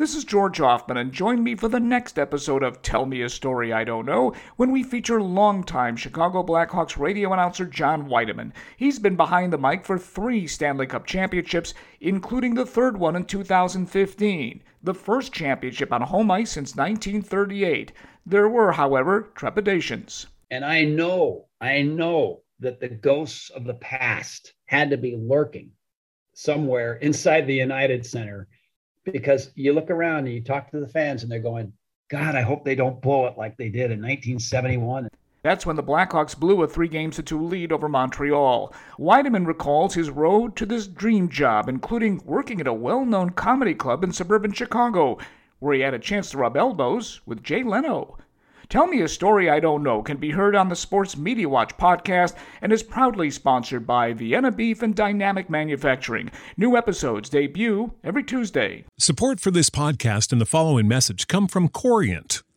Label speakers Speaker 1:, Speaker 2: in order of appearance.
Speaker 1: This is George Hoffman, and join me for the next episode of Tell Me a Story I Don't Know when we feature longtime Chicago Blackhawks radio announcer John Wiedeman. He's been behind the mic for three Stanley Cup championships, including the third one in 2015, the first championship on home ice since 1938. There were, however, trepidations.
Speaker 2: And I know, I know that the ghosts of the past had to be lurking somewhere inside the United Center because you look around and you talk to the fans and they're going, God, I hope they don't blow it like they did in 1971.
Speaker 1: That's when the Blackhawks blew a three games to two lead over Montreal. Wiedeman recalls his road to this dream job, including working at a well known comedy club in suburban Chicago, where he had a chance to rub elbows with Jay Leno. Tell Me a Story I Don't Know can be heard on the Sports Media Watch podcast and is proudly sponsored by Vienna Beef and Dynamic Manufacturing. New episodes debut every Tuesday.
Speaker 3: Support for this podcast and the following message come from Corient.